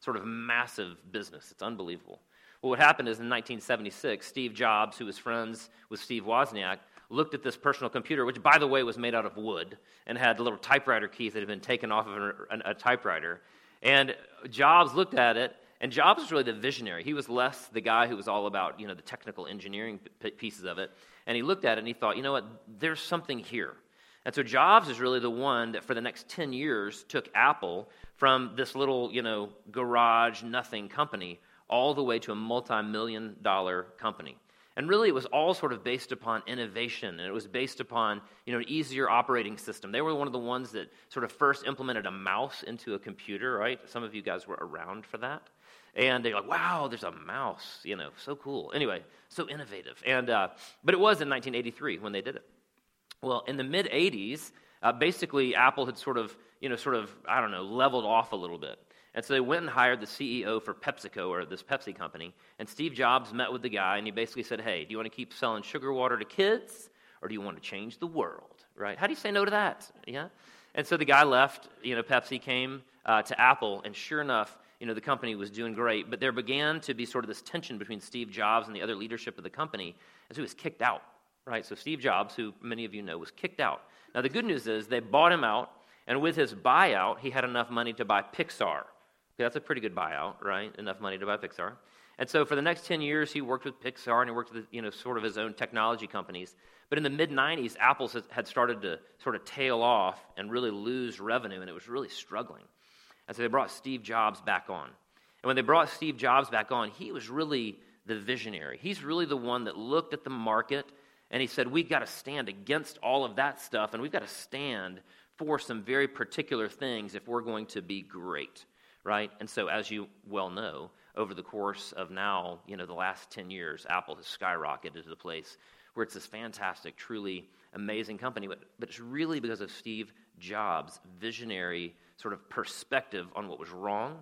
sort of massive business. It's unbelievable. Well, what happened is in 1976, Steve Jobs, who was friends with Steve Wozniak, looked at this personal computer, which, by the way, was made out of wood and had little typewriter keys that had been taken off of a, a, typewriter. And Jobs looked at it, and Jobs was really the visionary. He was less the guy who was all about you know the technical engineering p- pieces of it. And he looked at it and he thought, you know what? There's something here. And so Jobs is really the one that for the next 10 years took Apple from this little, you know, garage nothing company all the way to a multi-million dollar company. And really, it was all sort of based upon innovation, and it was based upon you know an easier operating system. They were one of the ones that sort of first implemented a mouse into a computer, right? Some of you guys were around for that, and they're like, "Wow, there's a mouse!" You know, so cool. Anyway, so innovative. And uh, but it was in 1983 when they did it. Well, in the mid 80s, uh, basically Apple had sort of you know sort of I don't know leveled off a little bit. And so they went and hired the CEO for PepsiCo, or this Pepsi company. And Steve Jobs met with the guy, and he basically said, Hey, do you want to keep selling sugar water to kids, or do you want to change the world? Right? How do you say no to that? Yeah? And so the guy left, you know, Pepsi came uh, to Apple, and sure enough, you know, the company was doing great. But there began to be sort of this tension between Steve Jobs and the other leadership of the company, and so he was kicked out, right? So Steve Jobs, who many of you know, was kicked out. Now, the good news is they bought him out, and with his buyout, he had enough money to buy Pixar that's a pretty good buyout, right? Enough money to buy Pixar. And so for the next 10 years, he worked with Pixar and he worked with, you know, sort of his own technology companies. But in the mid 90s, Apple had started to sort of tail off and really lose revenue, and it was really struggling. And so they brought Steve Jobs back on. And when they brought Steve Jobs back on, he was really the visionary. He's really the one that looked at the market and he said, We've got to stand against all of that stuff, and we've got to stand for some very particular things if we're going to be great right? And so, as you well know, over the course of now, you know, the last 10 years, Apple has skyrocketed to the place where it's this fantastic, truly amazing company. But, but it's really because of Steve Jobs' visionary sort of perspective on what was wrong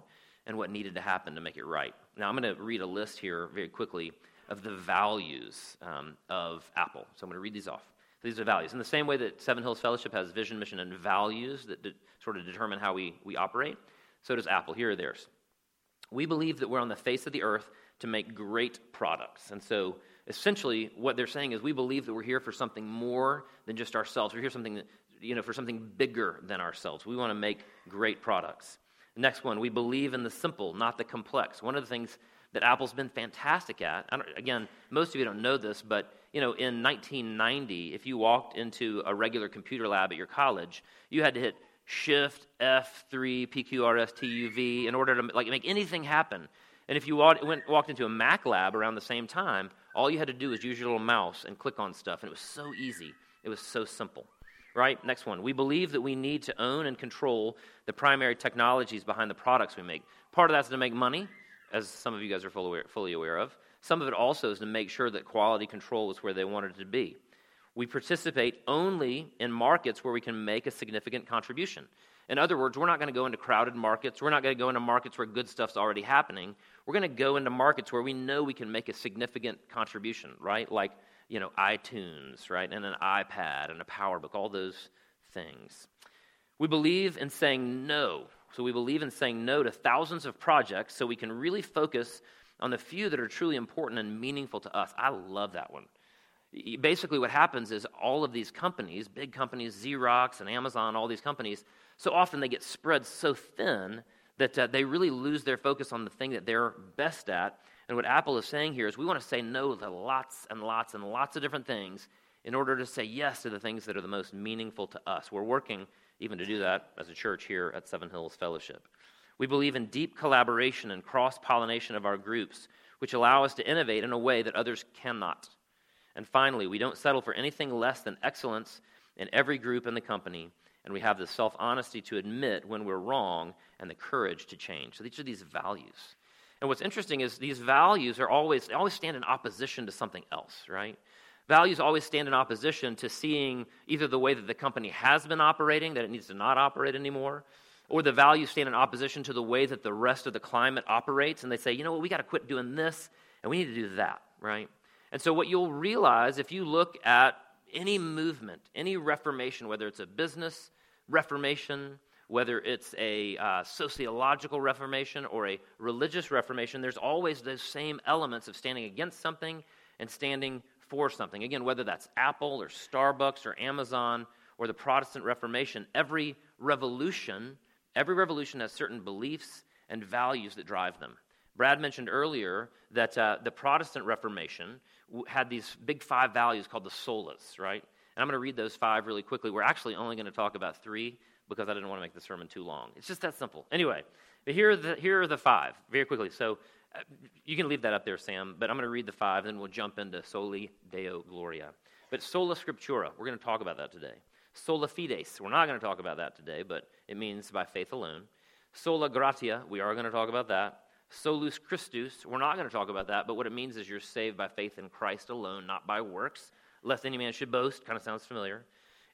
and what needed to happen to make it right. Now, I'm going to read a list here very quickly of the values um, of Apple. So I'm going to read these off. These are values. In the same way that Seven Hills Fellowship has vision, mission, and values that de- sort of determine how we, we operate, so does Apple. Here are theirs. We believe that we're on the face of the earth to make great products. And so essentially what they're saying is we believe that we're here for something more than just ourselves. We're here something that, you know, for something bigger than ourselves. We want to make great products. next one, we believe in the simple, not the complex. One of the things that Apple's been fantastic at. again, most of you don't know this, but you know, in 1990, if you walked into a regular computer lab at your college, you had to hit Shift F3 PQRSTUV in order to like make anything happen. And if you went, walked into a Mac lab around the same time, all you had to do was use your little mouse and click on stuff, and it was so easy. It was so simple. Right? Next one. We believe that we need to own and control the primary technologies behind the products we make. Part of that's to make money, as some of you guys are fully aware, fully aware of. Some of it also is to make sure that quality control is where they want it to be. We participate only in markets where we can make a significant contribution. In other words, we're not going to go into crowded markets. We're not going to go into markets where good stuff's already happening. We're going to go into markets where we know we can make a significant contribution, right? Like, you know, iTunes, right? And an iPad and a PowerBook, all those things. We believe in saying no. So we believe in saying no to thousands of projects so we can really focus on the few that are truly important and meaningful to us. I love that one. Basically what happens is all of these companies big companies xerox and amazon all these companies so often they get spread so thin that uh, they really lose their focus on the thing that they're best at. And what apple is saying here is we want to say no to lots and lots and lots of different things in order to say yes to the things that are the most meaningful to us. We're working even to do that as a church here at seven hills fellowship we believe in deep collaboration and cross pollination of our groups which allow us to innovate in a way that others cannot and finally, we don't settle for anything less than excellence in every group in the company, and we have the self honesty to admit when we're wrong and the courage to change. So these are these values. And what's interesting is these values are always always stand in opposition to something else, right? Values always stand in opposition to seeing either the way that the company has been operating, that it needs to not operate anymore, or the values stand in opposition to the way that the rest of the climate operates, and they say, you know what, we got to quit doing this, and we need to do that, right? And so, what you'll realize if you look at any movement, any reformation, whether it's a business reformation, whether it's a uh, sociological reformation or a religious reformation, there's always those same elements of standing against something and standing for something. Again, whether that's Apple or Starbucks or Amazon or the Protestant Reformation, every revolution, every revolution has certain beliefs and values that drive them. Brad mentioned earlier that uh, the Protestant Reformation had these big five values called the solas, right? And I'm going to read those five really quickly. We're actually only going to talk about three because I didn't want to make the sermon too long. It's just that simple. Anyway, but here are the, here are the five very quickly. So you can leave that up there, Sam, but I'm going to read the five, then we'll jump into Soli Deo Gloria. But sola scriptura, we're going to talk about that today. Sola fides, we're not going to talk about that today, but it means by faith alone. Sola gratia, we are going to talk about that. Solus Christus, we're not going to talk about that, but what it means is you're saved by faith in Christ alone, not by works, lest any man should boast. Kind of sounds familiar.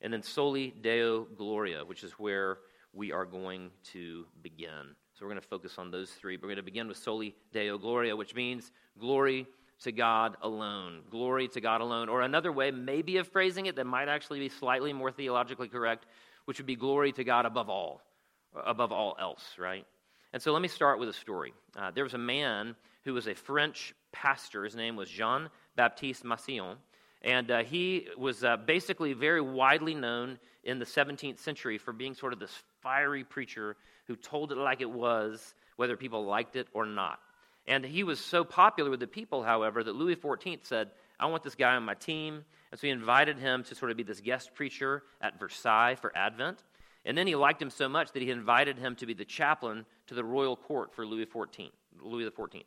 And then Soli Deo Gloria, which is where we are going to begin. So we're going to focus on those three. We're going to begin with Soli Deo Gloria, which means glory to God alone. Glory to God alone. Or another way, maybe of phrasing it that might actually be slightly more theologically correct, which would be glory to God above all, above all else, right? And so let me start with a story. Uh, there was a man who was a French pastor. His name was Jean Baptiste Massillon. And uh, he was uh, basically very widely known in the 17th century for being sort of this fiery preacher who told it like it was, whether people liked it or not. And he was so popular with the people, however, that Louis XIV said, I want this guy on my team. And so he invited him to sort of be this guest preacher at Versailles for Advent. And then he liked him so much that he invited him to be the chaplain to the royal court for Louis XIV. Louis XIV.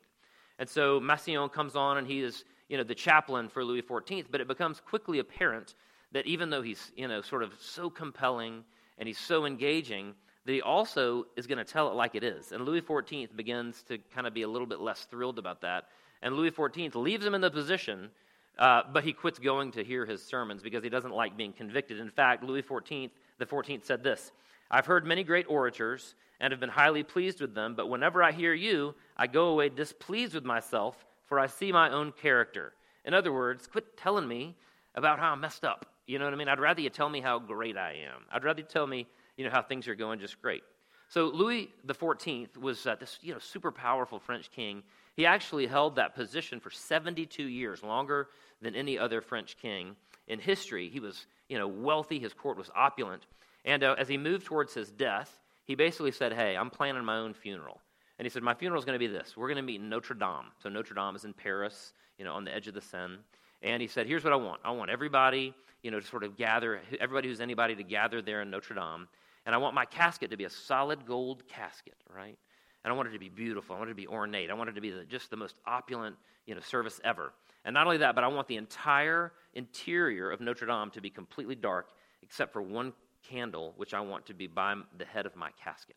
And so Massillon comes on and he is, you know, the chaplain for Louis XIV, but it becomes quickly apparent that even though he's, you know, sort of so compelling and he's so engaging, that he also is going to tell it like it is. And Louis XIV begins to kind of be a little bit less thrilled about that. And Louis XIV leaves him in the position, uh, but he quits going to hear his sermons because he doesn't like being convicted. In fact, Louis XIV the 14th said this I've heard many great orators and have been highly pleased with them, but whenever I hear you, I go away displeased with myself, for I see my own character. In other words, quit telling me about how I'm messed up. You know what I mean? I'd rather you tell me how great I am. I'd rather you tell me, you know, how things are going just great. So Louis XIV was uh, this, you know, super powerful French king. He actually held that position for 72 years, longer than any other French king in history. He was you know, wealthy, his court was opulent. And uh, as he moved towards his death, he basically said, Hey, I'm planning my own funeral. And he said, My funeral is going to be this. We're going to meet in Notre Dame. So Notre Dame is in Paris, you know, on the edge of the Seine. And he said, Here's what I want. I want everybody, you know, to sort of gather, everybody who's anybody to gather there in Notre Dame. And I want my casket to be a solid gold casket, right? And I want it to be beautiful. I want it to be ornate. I want it to be the, just the most opulent, you know, service ever. And not only that, but I want the entire interior of Notre Dame to be completely dark, except for one candle, which I want to be by the head of my casket.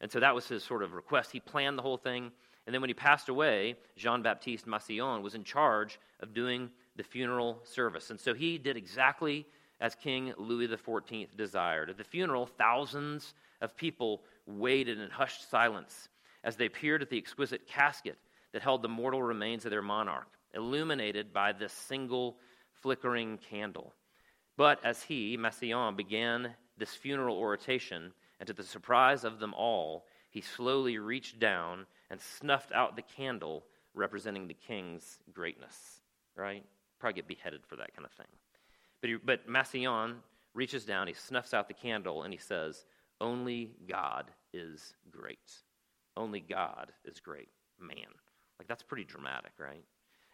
And so that was his sort of request. He planned the whole thing. And then when he passed away, Jean Baptiste Massillon was in charge of doing the funeral service. And so he did exactly as King Louis XIV desired. At the funeral, thousands of people waited in hushed silence as they peered at the exquisite casket that held the mortal remains of their monarch, illuminated by this single flickering candle. But as he, Massillon, began this funeral oration, and to the surprise of them all, he slowly reached down and snuffed out the candle representing the king's greatness. Right? Probably get beheaded for that kind of thing. But, he, but Massillon reaches down, he snuffs out the candle, and he says, Only God is great. Only God is great. Man. Like, that's pretty dramatic, right?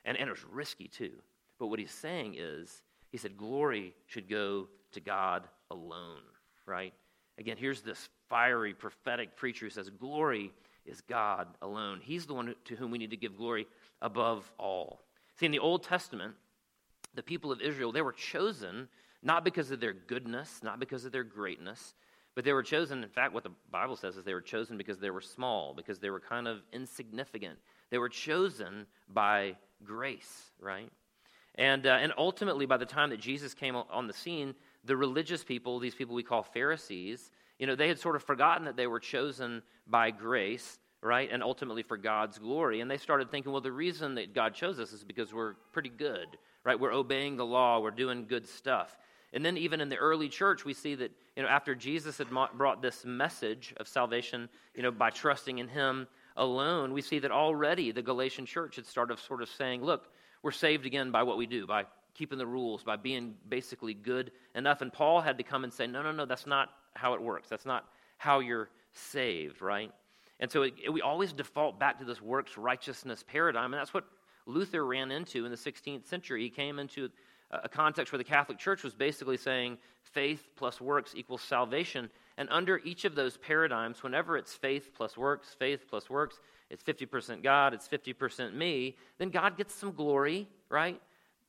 And, and it was risky, too. But what he's saying is, he said, glory should go to God alone, right? Again, here's this fiery prophetic preacher who says, glory is God alone. He's the one to whom we need to give glory above all. See, in the Old Testament, the people of Israel, they were chosen not because of their goodness, not because of their greatness, but they were chosen, in fact, what the Bible says is they were chosen because they were small, because they were kind of insignificant. They were chosen by grace, right? And, uh, and ultimately, by the time that Jesus came on the scene, the religious people, these people we call Pharisees, you know, they had sort of forgotten that they were chosen by grace, right? And ultimately for God's glory. And they started thinking, well, the reason that God chose us is because we're pretty good, right? We're obeying the law, we're doing good stuff. And then even in the early church, we see that, you know, after Jesus had brought this message of salvation, you know, by trusting in him alone, we see that already the Galatian church had started sort of saying, look, we're saved again by what we do, by keeping the rules, by being basically good enough. And Paul had to come and say, no, no, no, that's not how it works. That's not how you're saved, right? And so it, it, we always default back to this works righteousness paradigm, and that's what Luther ran into in the 16th century. He came into a context where the Catholic Church was basically saying faith plus works equals salvation. And under each of those paradigms, whenever it's faith plus works, faith plus works, it's 50% God, it's 50% me, then God gets some glory, right?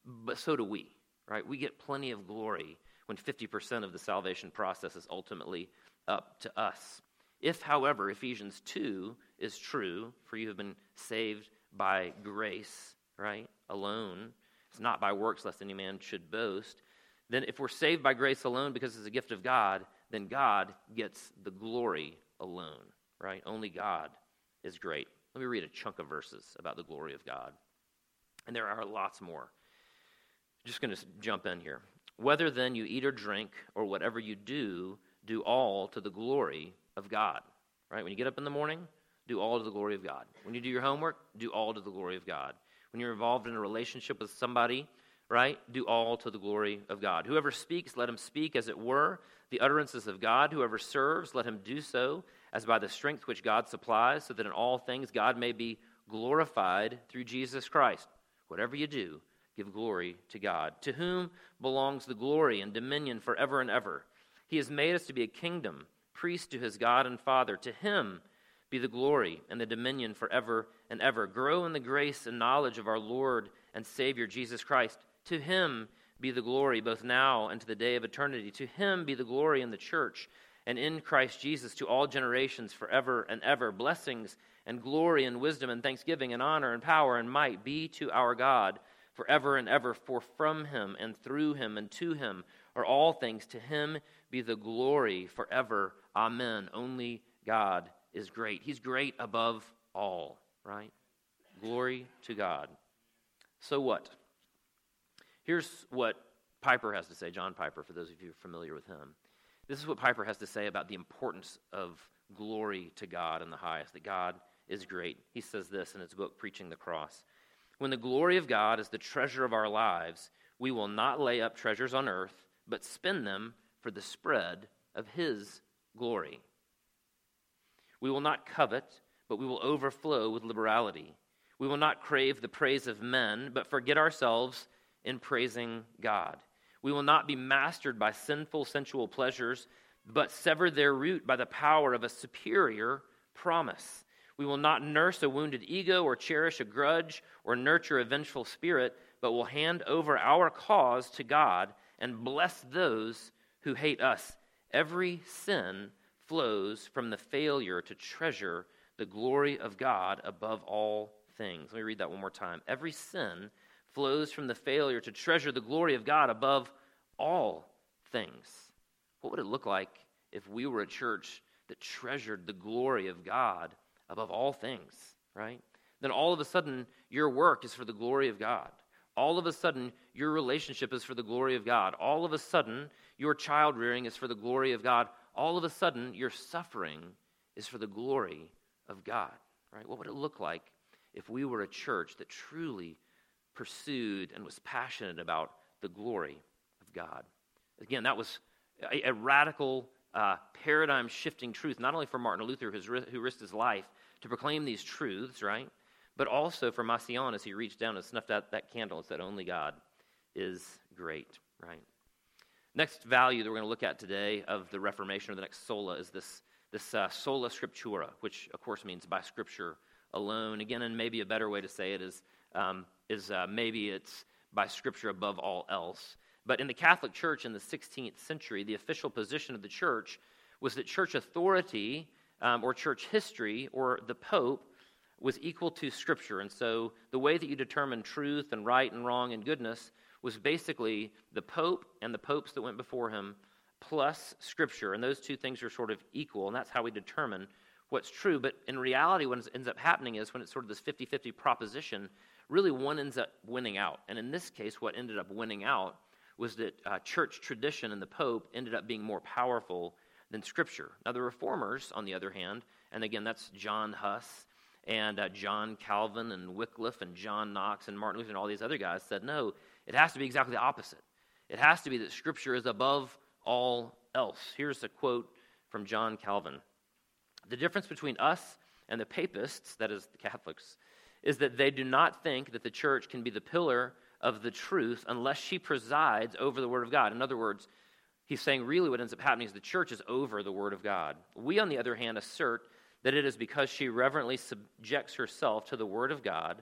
But so do we, right? We get plenty of glory when 50% of the salvation process is ultimately up to us. If, however, Ephesians 2 is true, for you have been saved by grace, right? Alone, it's not by works, lest any man should boast. Then, if we're saved by grace alone because it's a gift of God, then God gets the glory alone, right? Only God is great. Let me read a chunk of verses about the glory of God. And there are lots more. Just going to jump in here. Whether then you eat or drink or whatever you do, do all to the glory of God. Right? When you get up in the morning, do all to the glory of God. When you do your homework, do all to the glory of God. When you're involved in a relationship with somebody, right? Do all to the glory of God. Whoever speaks, let him speak as it were the utterances of God. Whoever serves, let him do so as by the strength which God supplies, so that in all things God may be glorified through Jesus Christ. Whatever you do, give glory to God, to whom belongs the glory and dominion forever and ever. He has made us to be a kingdom, priest to his God and Father. To him be the glory and the dominion forever and ever. Grow in the grace and knowledge of our Lord and Savior Jesus Christ. To him be the glory both now and to the day of eternity. To him be the glory in the church and in Christ Jesus to all generations forever and ever. Blessings and glory and wisdom and thanksgiving and honor and power and might be to our God forever and ever. For from him and through him and to him are all things. To him be the glory forever. Amen. Only God is great. He's great above all, right? Glory to God. So what? Here's what Piper has to say, John Piper, for those of you familiar with him. This is what Piper has to say about the importance of glory to God in the highest, that God is great. He says this in his book, Preaching the Cross. When the glory of God is the treasure of our lives, we will not lay up treasures on earth, but spend them for the spread of His glory. We will not covet, but we will overflow with liberality. We will not crave the praise of men, but forget ourselves in praising God. We will not be mastered by sinful sensual pleasures, but sever their root by the power of a superior promise. We will not nurse a wounded ego or cherish a grudge or nurture a vengeful spirit, but will hand over our cause to God and bless those who hate us. Every sin flows from the failure to treasure the glory of God above all things. Let me read that one more time. Every sin flows from the failure to treasure the glory of God above all things. What would it look like if we were a church that treasured the glory of God above all things, right? Then all of a sudden, your work is for the glory of God. All of a sudden, your relationship is for the glory of God. All of a sudden, your child rearing is for the glory of God. All of a sudden, your suffering is for the glory of God, right? What would it look like if we were a church that truly pursued and was passionate about the glory of God? Again, that was a, a radical, uh, paradigm shifting truth, not only for Martin Luther, who risked his life to proclaim these truths, right? but also for Massillon as he reached down and snuffed out that candle and said, Only God is great, right? Next value that we're going to look at today of the Reformation, or the next sola, is this, this uh, sola scriptura, which of course means by scripture alone. Again, and maybe a better way to say it is, um, is uh, maybe it's by scripture above all else. But in the Catholic Church in the 16th century, the official position of the church was that church authority um, or church history or the Pope was equal to Scripture. And so the way that you determine truth and right and wrong and goodness was basically the Pope and the popes that went before him plus Scripture. And those two things are sort of equal, and that's how we determine what's true. But in reality, what ends up happening is when it's sort of this 50 50 proposition, really one ends up winning out. And in this case, what ended up winning out was that uh, church tradition and the Pope ended up being more powerful than Scripture. Now, the Reformers, on the other hand, and again, that's John Huss and uh, John Calvin and Wycliffe and John Knox and Martin Luther and all these other guys said, no, it has to be exactly the opposite. It has to be that Scripture is above all else. Here's a quote from John Calvin The difference between us and the papists, that is, the Catholics, is that they do not think that the church can be the pillar of the truth unless she presides over the Word of God. In other words, he's saying really what ends up happening is the church is over the Word of God. We, on the other hand, assert that it is because she reverently subjects herself to the Word of God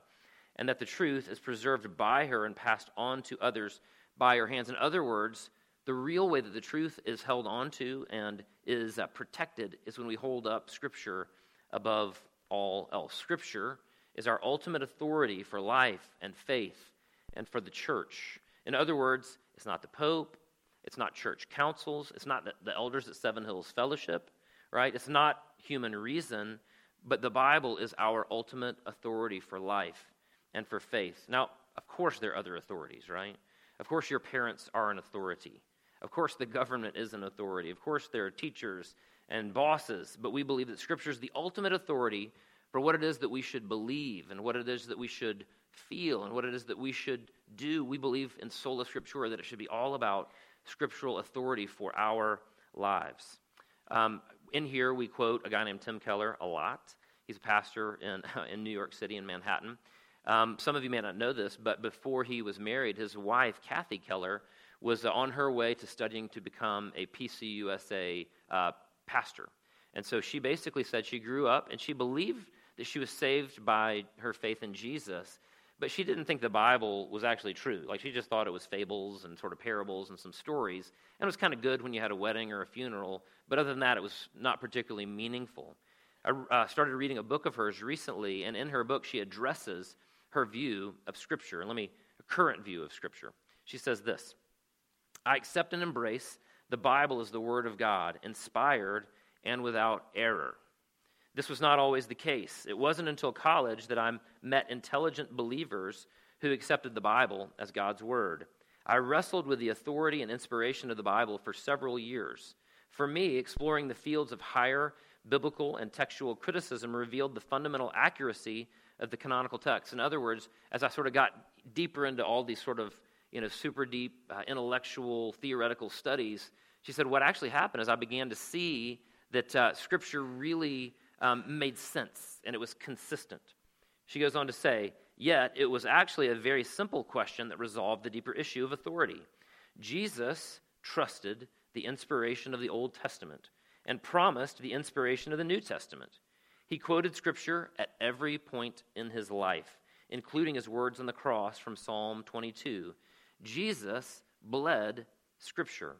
and that the truth is preserved by her and passed on to others by her hands. In other words, the real way that the truth is held onto and is uh, protected is when we hold up Scripture above all else. Scripture is our ultimate authority for life and faith and for the church. In other words, it's not the Pope, it's not church councils, it's not the, elders at Seven Hills Fellowship, right? It's not human reason, but the Bible is our ultimate authority for life and for faith. Now, of course, there are other authorities, right? Of course, your parents are an authority. Of course, the government is an authority. Of course, there are teachers and bosses, but we believe that Scripture is the ultimate authority for what it is that we should believe and what it is that we should feel and what it is that we should do. We believe in sola scriptura that it should be all about scriptural authority for our lives. Um, in here, we quote a guy named Tim Keller a lot. He's a pastor in, in New York City in Manhattan. Um, some of you may not know this, but before he was married, his wife, Kathy Keller, was on her way to studying to become a PCUSA uh, pastor. And so she basically said she grew up and she believed that she was saved by her faith in Jesus, but she didn't think the Bible was actually true. Like she just thought it was fables and sort of parables and some stories. And it was kind of good when you had a wedding or a funeral, but other than that, it was not particularly meaningful. I uh, started reading a book of hers recently, and in her book, she addresses her view of Scripture. And let me, a current view of Scripture. She says this I accept and embrace the Bible as the Word of God, inspired and without error. This was not always the case. It wasn't until college that I met intelligent believers who accepted the Bible as God's Word. I wrestled with the authority and inspiration of the Bible for several years. For me, exploring the fields of higher biblical and textual criticism revealed the fundamental accuracy of the canonical text. In other words, as I sort of got deeper into all these sort of you know, super deep uh, intellectual theoretical studies, she said, What actually happened is I began to see that uh, Scripture really um, made sense and it was consistent. She goes on to say, Yet it was actually a very simple question that resolved the deeper issue of authority. Jesus trusted the inspiration of the Old Testament and promised the inspiration of the New Testament. He quoted Scripture at every point in his life, including his words on the cross from Psalm 22. Jesus bled Scripture.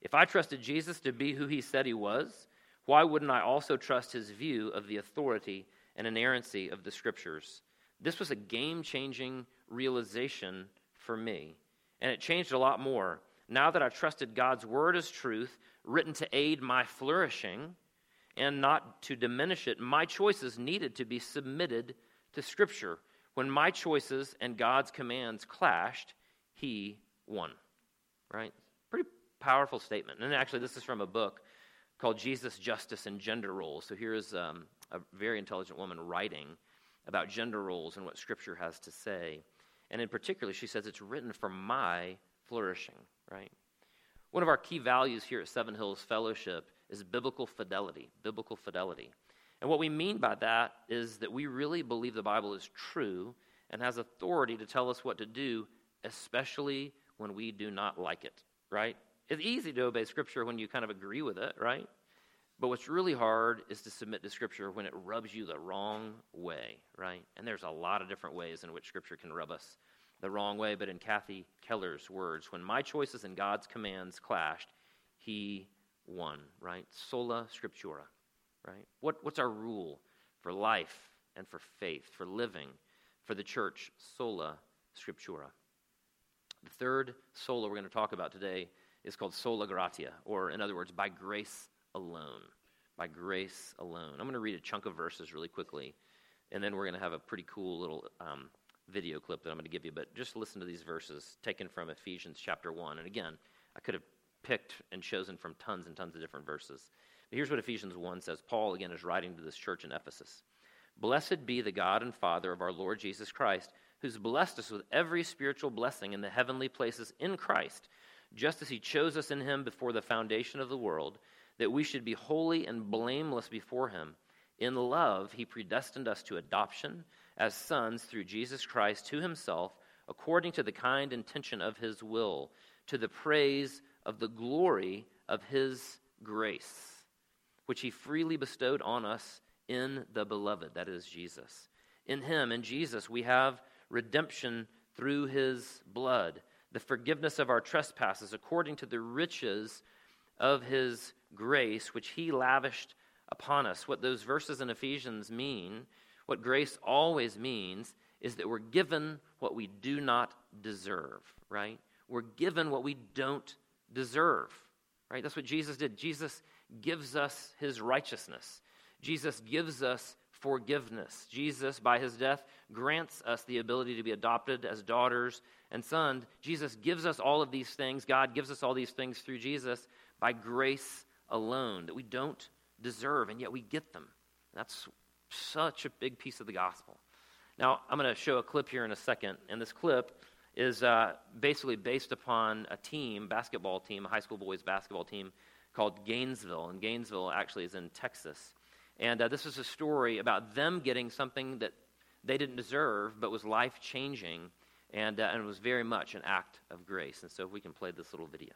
If I trusted Jesus to be who he said he was, why wouldn't I also trust his view of the authority and inerrancy of the Scriptures? This was a game changing realization for me, and it changed a lot more. Now that I trusted God's word as truth, written to aid my flourishing and not to diminish it, my choices needed to be submitted to Scripture. When my choices and God's commands clashed, He won. Right? Pretty powerful statement. And actually, this is from a book called Jesus, Justice, and Gender Roles. So here is um, a very intelligent woman writing about gender roles and what Scripture has to say. And in particular, she says it's written for my flourishing, right? One of our key values here at Seven Hills Fellowship is biblical fidelity, biblical fidelity. And what we mean by that is that we really believe the Bible is true and has authority to tell us what to do, especially when we do not like it, right? It's easy to obey Scripture when you kind of agree with it, right? But what's really hard is to submit to Scripture when it rubs you the wrong way, right? And there's a lot of different ways in which Scripture can rub us the wrong way. But in Kathy Keller's words, when my choices and God's commands clashed, he won, right? Sola Scriptura, right? What, what's our rule for life and for faith, for living, for the church? Sola Scriptura. The third sola we're going to talk about today is called sola gratia, or in other words, by grace alone. By grace alone. I'm going to read a chunk of verses really quickly, and then we're going to have a pretty cool little um, video clip that I'm going to give you, but just listen to these verses taken from Ephesians chapter 1. And again, I could have picked and chosen from tons and tons of different verses. But here's what Ephesians 1 says. Paul, again, is writing to this church in Ephesus. Blessed be the God and Father of our Lord Jesus Christ, who's blessed us with every spiritual blessing in the heavenly places in Christ, just as he chose us in him before the foundation of the world, that we should be holy and blameless before him. In love, he predestined us to adoption as sons through Jesus Christ to himself, according to the kind intention of his will, to the praise of the glory of his grace, which he freely bestowed on us in the beloved, that is Jesus. In him, in Jesus, we have redemption through his blood, the forgiveness of our trespasses according to the riches of his grace, which he lavished upon us. What those verses in Ephesians mean what grace always means is that we're given what we do not deserve, right? We're given what we don't deserve, right? That's what Jesus did. Jesus gives us his righteousness, Jesus gives us forgiveness. Jesus, by his death, grants us the ability to be adopted as daughters and Son. Jesus gives us all of these things. God gives us all these things through Jesus by grace alone that we don't deserve, and yet we get them. That's such a big piece of the gospel. Now, I'm going to show a clip here in a second, and this clip is uh, basically based upon a team, basketball team, a high school boys basketball team called Gainesville, and Gainesville actually is in Texas. And uh, this is a story about them getting something that they didn't deserve, but was life changing, and, uh, and it was very much an act of grace. And so, if we can play this little video.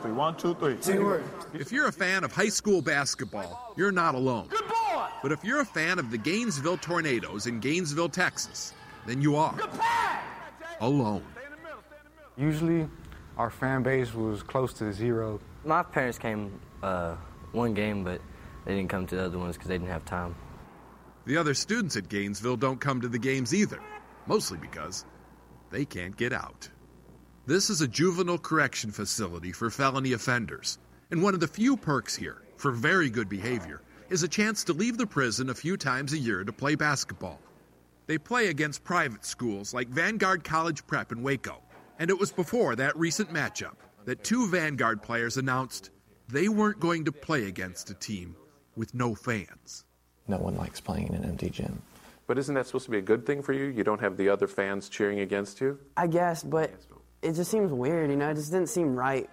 Three, one, two, three. Teamwork. If you're a fan of high school basketball, you're not alone. Good boy. But if you're a fan of the Gainesville Tornadoes in Gainesville, Texas, then you are Good alone. Stay in the middle. Stay in the middle. Usually, our fan base was close to zero. My parents came uh, one game, but they didn't come to the other ones because they didn't have time. The other students at Gainesville don't come to the games either, mostly because they can't get out. This is a juvenile correction facility for felony offenders, and one of the few perks here for very good behavior is a chance to leave the prison a few times a year to play basketball. They play against private schools like Vanguard College Prep in Waco, and it was before that recent matchup that two Vanguard players announced they weren't going to play against a team with no fans. No one likes playing in an empty gym. But isn't that supposed to be a good thing for you? You don't have the other fans cheering against you? I guess, but it just seems weird, you know? It just didn't seem right.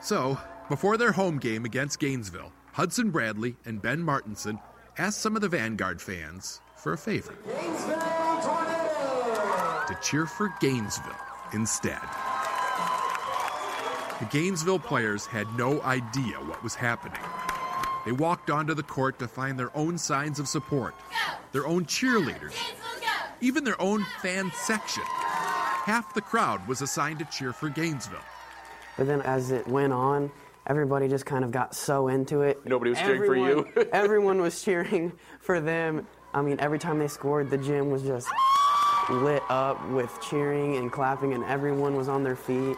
So, before their home game against Gainesville, Hudson Bradley and Ben Martinson asked some of the Vanguard fans for a favor to cheer for Gainesville instead. The Gainesville players had no idea what was happening. They walked onto the court to find their own signs of support, their own cheerleaders, even their own fan section. Half the crowd was assigned to cheer for Gainesville. But then as it went on, everybody just kind of got so into it. Nobody was cheering for you? Everyone- everyone was cheering for them. I mean, every time they scored, the gym was just lit up with cheering and clapping, and everyone was on their feet.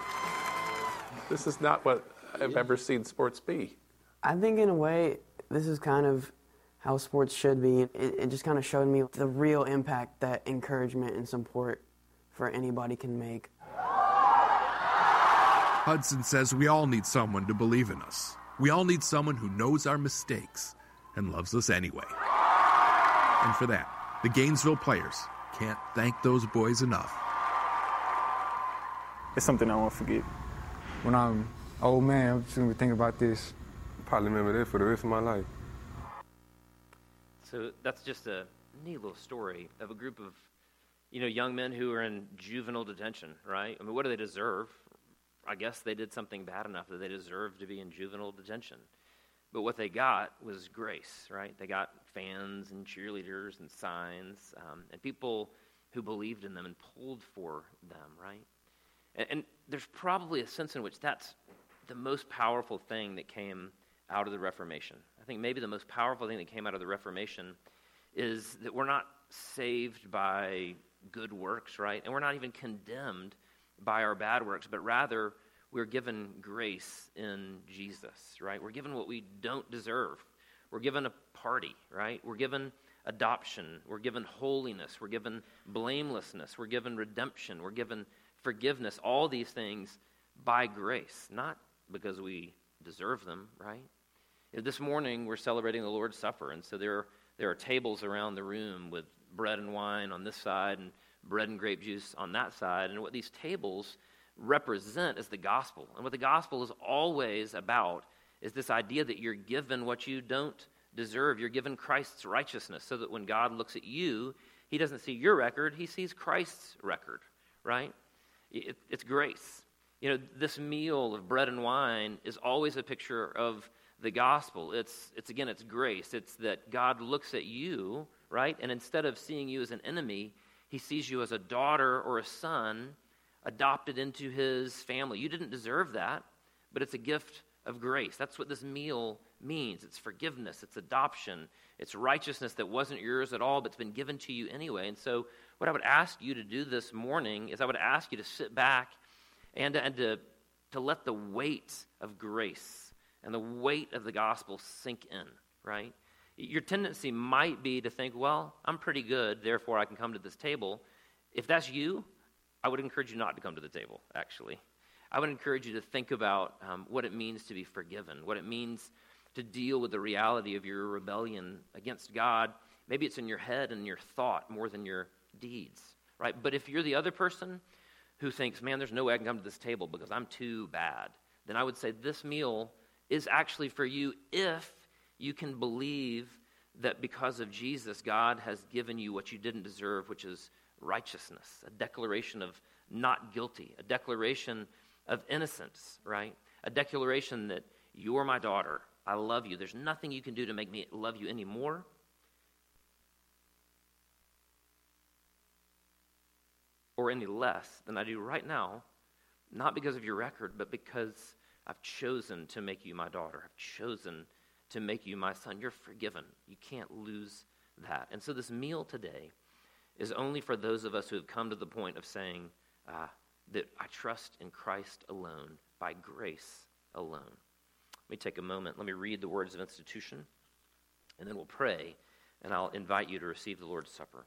This is not what I've ever seen sports be. I think, in a way, this is kind of how sports should be. It, it just kind of showed me the real impact that encouragement and support for anybody can make. Hudson says we all need someone to believe in us. We all need someone who knows our mistakes and loves us anyway. And for that, the Gainesville players can't thank those boys enough. It's something I won't forget. When I'm old man, I'm just gonna be thinking about this. Probably remember that for the rest of my life. So that's just a neat little story of a group of, you know, young men who are in juvenile detention, right? I mean, what do they deserve? I guess they did something bad enough that they deserve to be in juvenile detention. But what they got was grace, right? They got fans and cheerleaders and signs um, and people who believed in them and pulled for them, right? And, and there's probably a sense in which that's the most powerful thing that came out of the Reformation. I think maybe the most powerful thing that came out of the Reformation is that we're not saved by good works, right? And we're not even condemned by our bad works, but rather we're given grace in Jesus, right? We're given what we don't deserve. We're given a party, right? We're given adoption, we're given holiness, we're given blamelessness, we're given redemption, we're given forgiveness, all these things by grace, not because we deserve them, right? This morning we're celebrating the Lord's Supper, and so there are, there are tables around the room with bread and wine on this side and bread and grape juice on that side. And what these tables represent is the gospel. And what the gospel is always about is this idea that you're given what you don't deserve. You're given Christ's righteousness so that when God looks at you, he doesn't see your record, he sees Christ's record, right? It, it's grace. You know, this meal of bread and wine is always a picture of the gospel. It's, it's again, it's grace. It's that God looks at you, right? And instead of seeing you as an enemy, he sees you as a daughter or a son adopted into his family. You didn't deserve that, but it's a gift of grace. That's what this meal means it's forgiveness, it's adoption, it's righteousness that wasn't yours at all, but it's been given to you anyway. And so, what I would ask you to do this morning is I would ask you to sit back and, and to, to let the weight of grace and the weight of the gospel sink in, right? Your tendency might be to think, well, I'm pretty good, therefore I can come to this table. If that's you, I would encourage you not to come to the table, actually. I would encourage you to think about um, what it means to be forgiven, what it means to deal with the reality of your rebellion against God. Maybe it's in your head and your thought more than your deeds, right? But if you're the other person who thinks, man, there's no way I can come to this table because I'm too bad, then I would say this meal is actually for you if you can believe that because of Jesus, God has given you what you didn't deserve, which is righteousness, a declaration of not guilty, a declaration of innocence, right? A declaration that you're my daughter. I love you. There's nothing you can do to make me love you anymore. Or any less than I do right now, not because of your record, but because I've chosen to make you my daughter. I've chosen to make you my son. You're forgiven. You can't lose that. And so, this meal today is only for those of us who have come to the point of saying uh, that I trust in Christ alone, by grace alone. Let me take a moment. Let me read the words of institution, and then we'll pray, and I'll invite you to receive the Lord's Supper.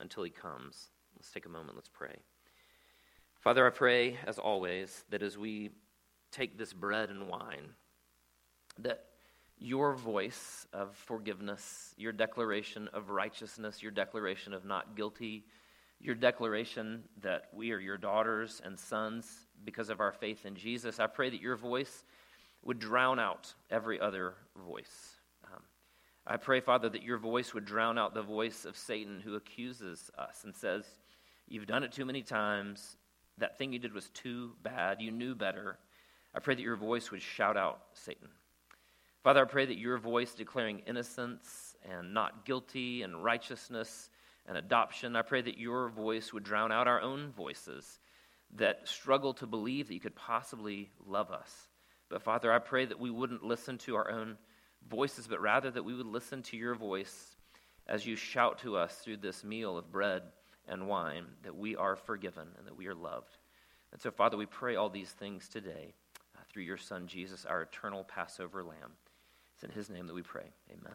until he comes. Let's take a moment. Let's pray. Father, I pray, as always, that as we take this bread and wine, that your voice of forgiveness, your declaration of righteousness, your declaration of not guilty, your declaration that we are your daughters and sons because of our faith in Jesus. I pray that your voice would drown out every other voice. I pray, Father, that your voice would drown out the voice of Satan who accuses us and says, You've done it too many times. That thing you did was too bad. You knew better. I pray that your voice would shout out Satan. Father, I pray that your voice declaring innocence and not guilty and righteousness and adoption, I pray that your voice would drown out our own voices that struggle to believe that you could possibly love us. But Father, I pray that we wouldn't listen to our own voices, but rather that we would listen to your voice as you shout to us through this meal of bread and wine that we are forgiven and that we are loved. And so, Father, we pray all these things today uh, through your Son, Jesus, our eternal Passover lamb. It's in his name that we pray. Amen.